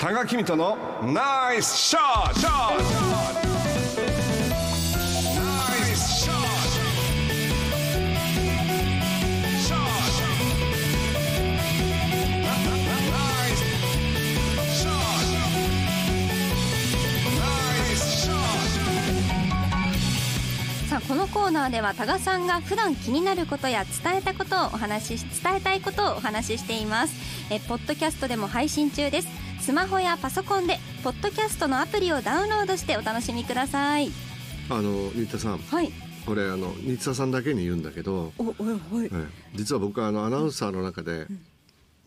多賀君とのナイスショットナイスショットショットナイスショット。ナイスショットさあこのコーナーでは多賀さんが普段気になることや伝えたことをお話し伝えたいことをお話ししています。えポッドキャストでも配信中です。スマホやパソコンでポッドキャストのアプリをダウンロードしてお楽しみください。あの新田さん。はい。これあの新田さんだけに言うんだけど、おおはい。ええ実は僕はあのアナウンサーの中で、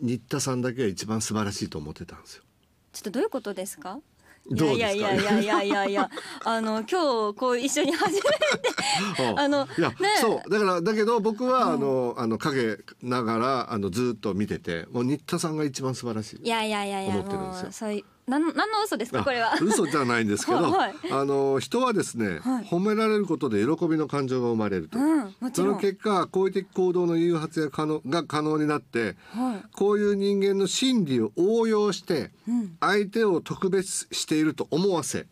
新田さんだけが一番素晴らしいと思ってたんですよ。ちょっとどういうことですか？いどうやいやいやいやいやいやいや。あの今日こう一緒に初めて。うん。あのいや、ね。そう。だからだけど僕はあの、あの影ながらあのずっと見ててもう新田さんが一番素晴らしい。いやいやいやいや思ってるんですよもうそういうなん何の嘘ですかこれは。あ嘘じゃないんですけど、はい。はいあの人はですね、はい。褒められることで喜びの感情が生まれると。うんその結果好意的行動の誘発が可能が可能になって、はい。こういう人間の心理を応用してうん。相手を特別していると思わせ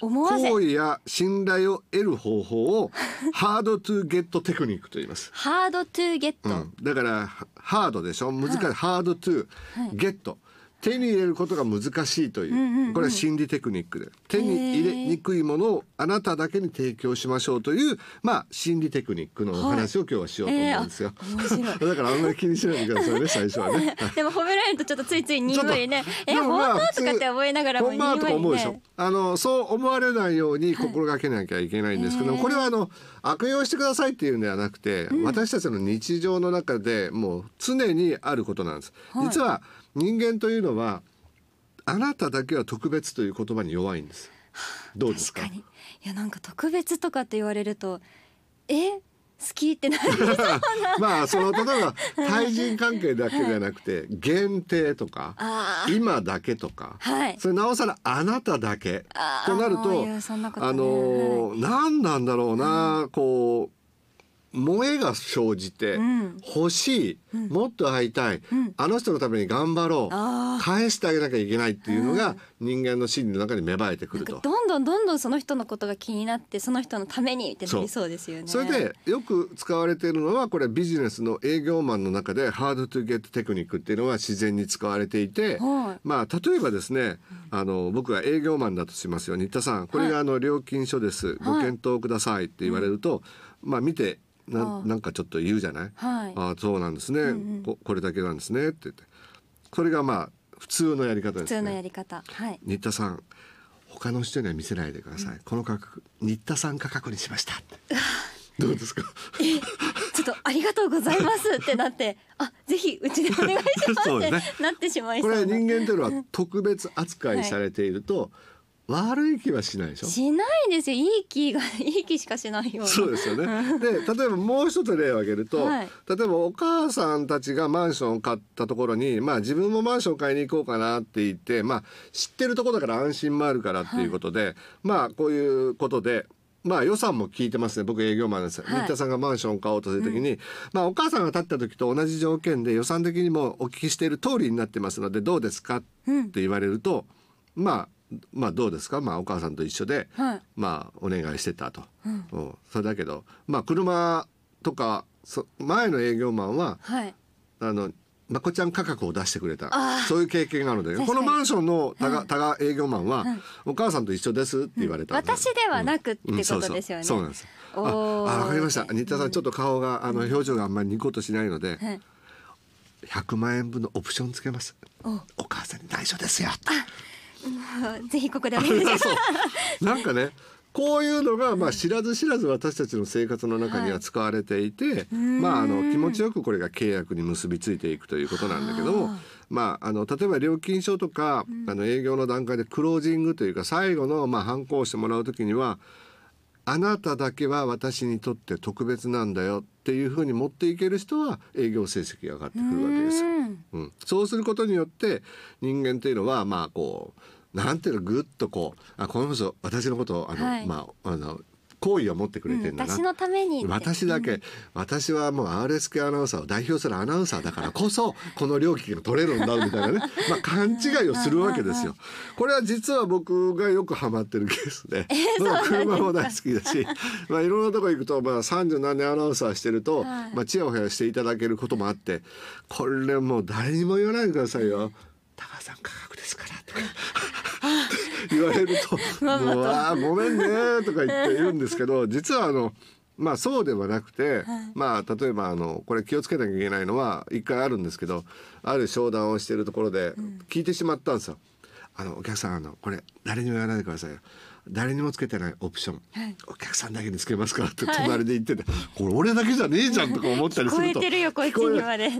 思わせ。好意や信頼を得る方法を ハードトゥゲットテクニックと言います。ハードトゥーゲット、うん、だからハハードでしょ？難しい、ハードトゥはい。ゲット手に入れることが難しいという,、うんうんうん。これは心理テクニックで。手に入れにくいものをあなただけに提供しましょうというまあ心理テクニックのお話を今日はしようと思うんですよ、えーあ面白い。だからあんまり気にしないでくださいね最初はね。でも褒められるとちょっとついついにんまりね。え本当とかって覚えながらもほんまとか思うでしょ。あのそう思われないように心がけなきゃいけないんですけども、へーこれはあの悪用してくださいっていうんではなくて、私たちの日常の中でもう常にあることなんです、はい。実は人間というのはあなただけは特別という言葉に弱いんです。どうですか？確かに。いやなんか特別とかって言われるとえ？好きってなる まあその例えば対人関係だけではなくて限定とか今だけとか、はい。それなおさらあなただけとなるとあのー何なんだろうな、こう萌えが生じて、うん。欲しい、もっと会いたい、うん。あの人のために頑張ろう返してあげなきゃいけないっていうのが人間の心理の中に芽生えてくると。どんどんどんどんその人のことが気になってその人のためにってなりそう。ですよね。それでよく使われているのはこれビジネスの営業マンの中でハードトゥゲットテクニックっていうのは自然に使われていて、はい。まあ例えばですねあの僕が営業マンだとしますよ。新田さん。これがあの料金書です、ご検討くださいって言われると、まあ見てななんかちょっと言うじゃない、はい。ああそうなんですね、んうん。ここれだけなんですねって言って。これがまあ普通のやり方です普通のやねり方。はい。新田さん他の人には見せないでください、この価格新田さん価格にしました。どうですか？ちょっとありがとうございますってなってあぜひうちでお願いしますってそうね。なってしまいそこれ人間というのは特別扱い。されていると、悪い気はしないでしょ？しないですよ。いい気が いい気しかしないよそうですよね。で例えばもう一つ例を挙げると、はい。例えばお母さんたちがマンションを買ったところに、まあ、自分もマンション買いに行こうかなって言って、まあ、知ってるところだから安心もあるからっていうことで、まあこういうことで。まあ予算も聞いてますね。僕営業マンです、はい。新田さんがマンションを買おうとするときに、まあお母さんが立った時と同じ条件で予算的にもお聞きしている通りになってますのでどうですか？って言われると、まあまあどうですか？まあお母さんと一緒で、はい。まあお願いしてたと、うん。それだけどまあ車とかそ前の営業マンははい。あのまこちゃん価格を出してくれた。そういう経験があるので確かに。このマンションのタガ,、はい。タガ営業マンは、はい。お母さんと一緒ですって言われた私ではなくってことですよね。そうなんですああわかりました。新田さんちょっと顔があの表情があんまりニコッとしないので、はい。100万円分のオプションつけます。お。お母さんに内緒ですよ ぜひここでお願いします。なんかねこういうのがまあ知らず知らず私たちの生活の中には使われていて、まああの気持ちよくこれが契約に結びついていくということなんだけどもはあ。まああの例えば料金書とか、あの営業の段階でクロージングというか最後のまあ反抗してもらう時にはあなただけは私にとって特別なんだよっていうふうに持っていける人は営業成績が上がってくるわけです。うん。うん、そうすることによって人間というのはまあこうなんていうのぐっとこうあこの人私のことをあの、はい。まああの好意を持ってくれてうんんだな、私のために私だけ、私はもう RSK アナウンサーを代表するアナウンサーだからこそ この料金が取れるんだみたいなね、まあ、勘違いをするわけですよ。これは実は僕がよくハマってるケースで、まあ車も大好きだし、まあ、いろんなとこ行くと、まあ、30何年アナウンサーしてると、はい。まあ、ちやほやしていただけることもあってこれもう誰にも言わないでくださいよ。高橋さん価格ですからとか 言われると「もうあーごめんね」とか言って言うんですけど実はあのまあそうではなくて、まあ例えばあのこれ気をつけなきゃいけないのは一回あるんですけどある商談をしているところで聞いてしまったんですよ。あのお客さんあのこれ誰にも言わないでくださいよ。誰にもつけてないオプション、はい。お客さんだけにつけますからって隣で言ってて、これ俺だけじゃねえじゃんとか思ったりすると。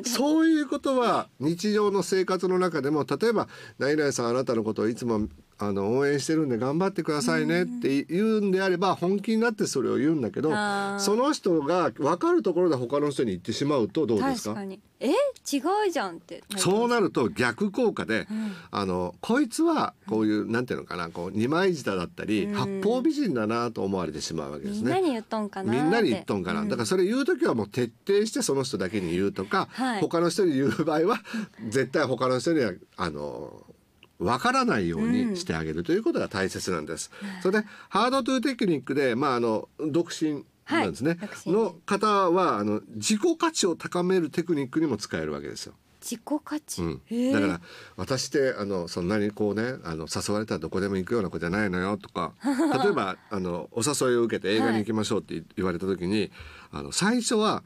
そういうことは日常の生活の中でも例えば「何々さんあなたのことをいつもあの応援してるんで頑張ってくださいね」って言うんであれば本気になってそれを言うんだけどその人が分かるところで他の人に言ってしまうとどうですか？確かに。え？違うじゃんってそうなると逆効果で、あのこいつはこういうなんていうのかなこう二枚舌だったり、うん。八方美人だなと思われてしまうわけですね。みんなに言っとんかなみんなに言っとんかな、だからそれ言う時はもう徹底してその人だけに言うとか、はい。他の人に言う場合は絶対他の人にはあのわからないようにしてあげるということが大切なんです。それでハードトゥーテクニックでまああの独身なんですね、はいの方はあの自己価値を高めるテクニックにも使えるわけですよ。自己価値、うん。だから私ってあのそんなにこうねあの誘われたらどこでも行くような子じゃないのよとか。例えばあのお誘いを受けて映画に行きましょうって言言われた時に、あの最初は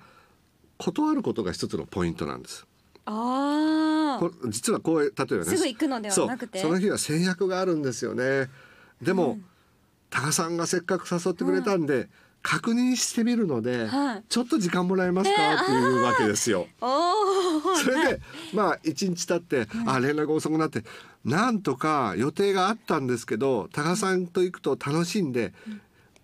断ることが一つのポイントなんです。ああこ実はこう例えばねすぐ行くのではなくて。その日は制約があるんですよね。でも、多賀さんがせっかく誘ってくれたんで、確認してみるので、はい。ちょっと時間もらえますか、っていうわけですよ。それでまあ一日経って、あ連絡遅くなってなんとか予定があったんですけど多賀さんと行くと楽しんで、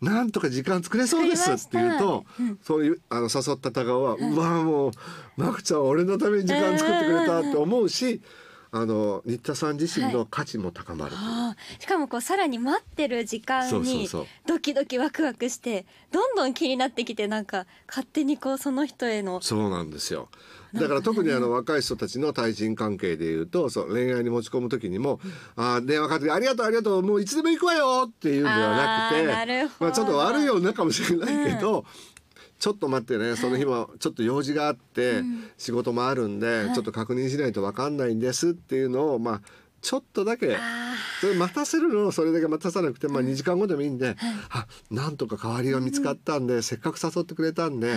なんとか時間作れそうですって言うと、そういうあの誘った高尾は、うわもうマクちゃん俺のために時間作ってくれたって思うし、あの新田さん自身の価値も高まるといしかもこうさらに待ってる時間にドキドキワクワクしてどんどん気になってきてなんか勝手にこうその人へのそうなんですよ。だから特にあの若い人たちの対人関係でいうとそう恋愛に持ち込む時にも「あー電話かかってありがとうありがとうもういつでも行くわよ」っていうんではなくてあーなるほど。まあ、ちょっと悪い女かもしれないけど、ちょっと待ってねその日もちょっと用事があって、仕事もあるんで、ちょっと確認しないと分かんないんですっていうのをまあちょっとだけあそれ待たせるのをそれだけ待たさなくて、まあ、2時間後でもいいんで、あなんとか代わりが見つかったんで、せっかく誘ってくれたんで、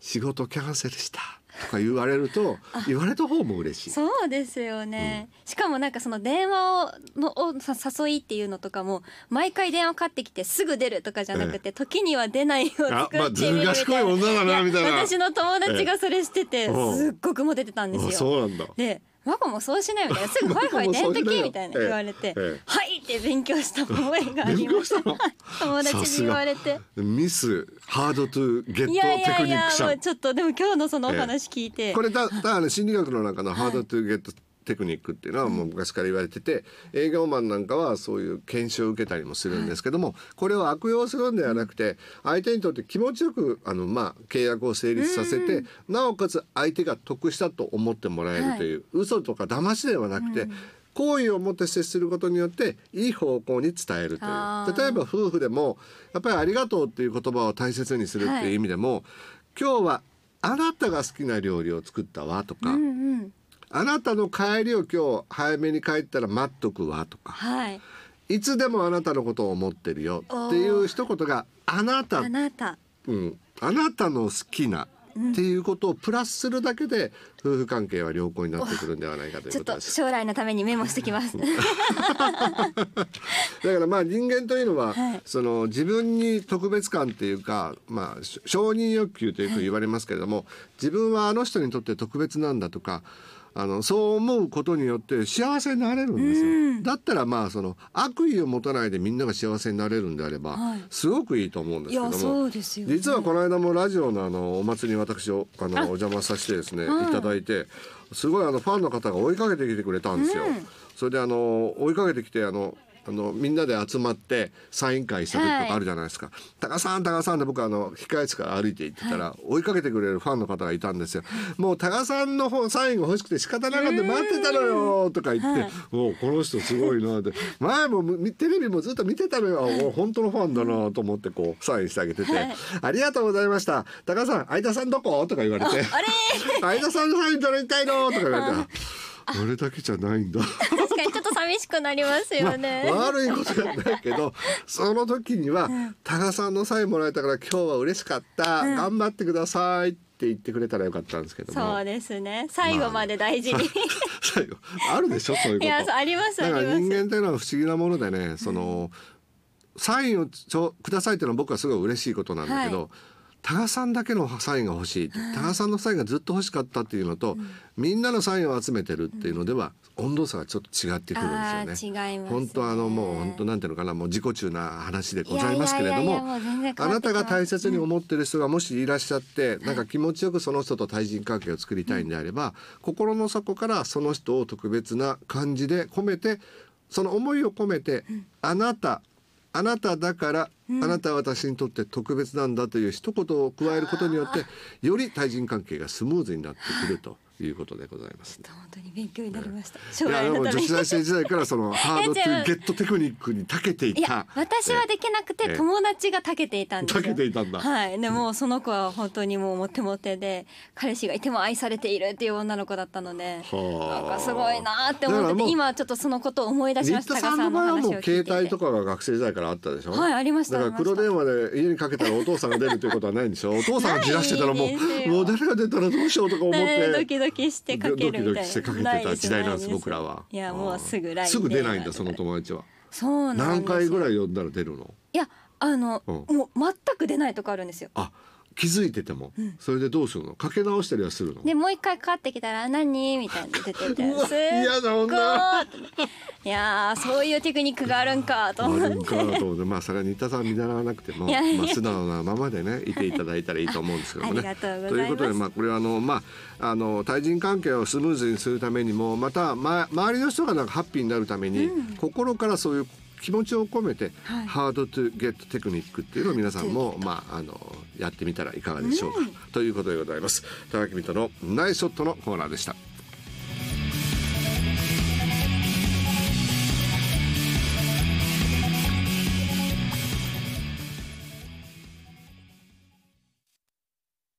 仕事キャンセルしたとか言われると言われた方も嬉しい。そうですよね、しかもなんかその電話をのをさ誘いっていうのとかも毎回電話かかってきてすぐ出るとかじゃなくて、時には出ないような、あまあずる賢い女だなみたいな。や 私の友達がそれしててええすっごくモテてたんですあよそうなんだ。で「マコもそうしない」みたいな「すぐホイホイ出んとき」みたいな言われて「ええええ。はい」って勉強した覚えがあります。したの？友達に言われて。ミスハードトゥゲットいやいテクやいやニックさん。もうちょっとでも今日のそのお話聞いて、これだだからね心理学の中のハードトゥゲットテクニックっていうのはもう昔から言われてて営業マンなんかはそういう研修を受けたりもするんですけどもこれを悪用するんではなくて相手にとって気持ちよくあのまあ契約を成立させてなおかつ相手が得したと思ってもらえるという嘘とか騙しではなくて好意を持って接することによっていい方向に伝えるという。例えば夫婦でもやっぱり「ありがとう」っていう言葉を大切にするっていう意味でも、今日はあなたが好きな料理を作ったわとか、うんうんあなたの帰りを今日早めに帰ったら待っとくわとか。はい。いつでもあなたのことを思ってるよっていう一言があなた。あなた。うん、あなたの好きなっていうことをプラスするだけで夫婦関係は良好になってくるんではないかということです。と将来のためにメモしてきます。だからまあ人間というのは、はい。その自分に特別感っていうか、まあ、し承認欲求というふうに言われますけれども、自分はあの人にとって特別なんだとかあのそう思うことによって幸せになれるんですよ。だったらまあその悪意を持たないでみんなが幸せになれるんであれば、はいすごくいいと思うんですけども。ね実はこの間もラジオのあのお祭りに私をあのお邪魔させてですね、いただいてすごいあのファンの方が追いかけてきてくれたんですよ。それであの追いかけてきてあのあのみんなで集まってサイン会した時とかあるじゃないですか「高さん高さん」って僕あの控え室から歩いて行ってたら、追いかけてくれるファンの方がいたんですよ。もう高さんの方サインが欲しくて仕方なかった。待ってたのよとか言って「もうこの人すごいな」って。前もみテレビもずっと見てたのよ。お本当のファンだなと思ってこうサインしてあげてて「ありがとうございました。高さん相田さんどこ?」とか言われて。あれ「相田さんのサイン取りたいの?」とか言われて「俺だけじゃないんだ」。確かにちょっと寂しくなりますよね、まあ、悪いことじゃないけどその時には「多賀さんのサインもらえたから今日は嬉しかった、頑張ってください」って言ってくれたらよかったんですけども。そうですね。最後まで大事に、最後。あるでしょそういうこと。いやありますあだから人間っていうのは不思議なものでねそのサインをちょくださいっていうのは僕はすごい嬉しいことなんだけど、は多賀さんだけのサインが欲しい。多賀さんのサインがずっと欲しかったっていうのと、みんなのサインを集めてるっていうのでは温度差がちょっと違ってくるんあですよね。ー違いますね。本当あのもう本当なんていうのかなもう自己中な話でございますけれどもあなたが大切に思ってる人がもしいらっしゃって、なんか気持ちよくその人と対人関係を作りたいんであれば、心の底からその人を特別な感じで込めてその思いを込めて、あなたあなただから、あなたは私にとって特別なんだという一言を加えることによってより対人関係がスムーズになってくるということでございます。本当に勉強になりました。い将来のために。女子大生時代からその ハードゲットテクニックに長けていいやた。私はできなくええ。て友達が長けていたんですよ。長けていたんだ。はい。でもその子は本当にもうモテモテで彼氏がいても愛されているっていう女の子だったのではあ。なんかすごいなーって思ってて今ちょっとそのことを思い出しま新した田さんの場合はもう携帯とてかが学生時代からあったでしょ。はいありました。だから黒電話で家にかけたらお父さんが出るということはないんでしょ。お父さんがじらしてたらもうもう誰が出たらどうしようとか思って。ドキしてかけるみたいなドキドキしてかけてた時代なんです僕らは。いやもうすぐ LINE すぐ出ないんでだその友達は。そうなんですよ何回ぐらい呼んだら出るの？いやあの、うんもう全く出ないとこあるんですよあ気づいてても、それでどうするの？かけ直したりはするの？でもう一回かかってきたら「何?」みたいな出てて すっごいやーそういうテクニックがあるんかと。思ってあるんかなと思って。まあそれは新田さん見習わなくてもまあ、素直なままでねいていただいたらいいと思うんですけどもね。とということでまあこれはあのまああの対人関係をスムーズにするためにもまた、ま、周りの人がなんかハッピーになるために、心からそういう気持ちを込めて、はいハードトゥゲットテクニックっていうのを皆さんもまああのやってみたらいかがでしょうか、ということでございます。高木美斗のナイスショットのコーナーでした。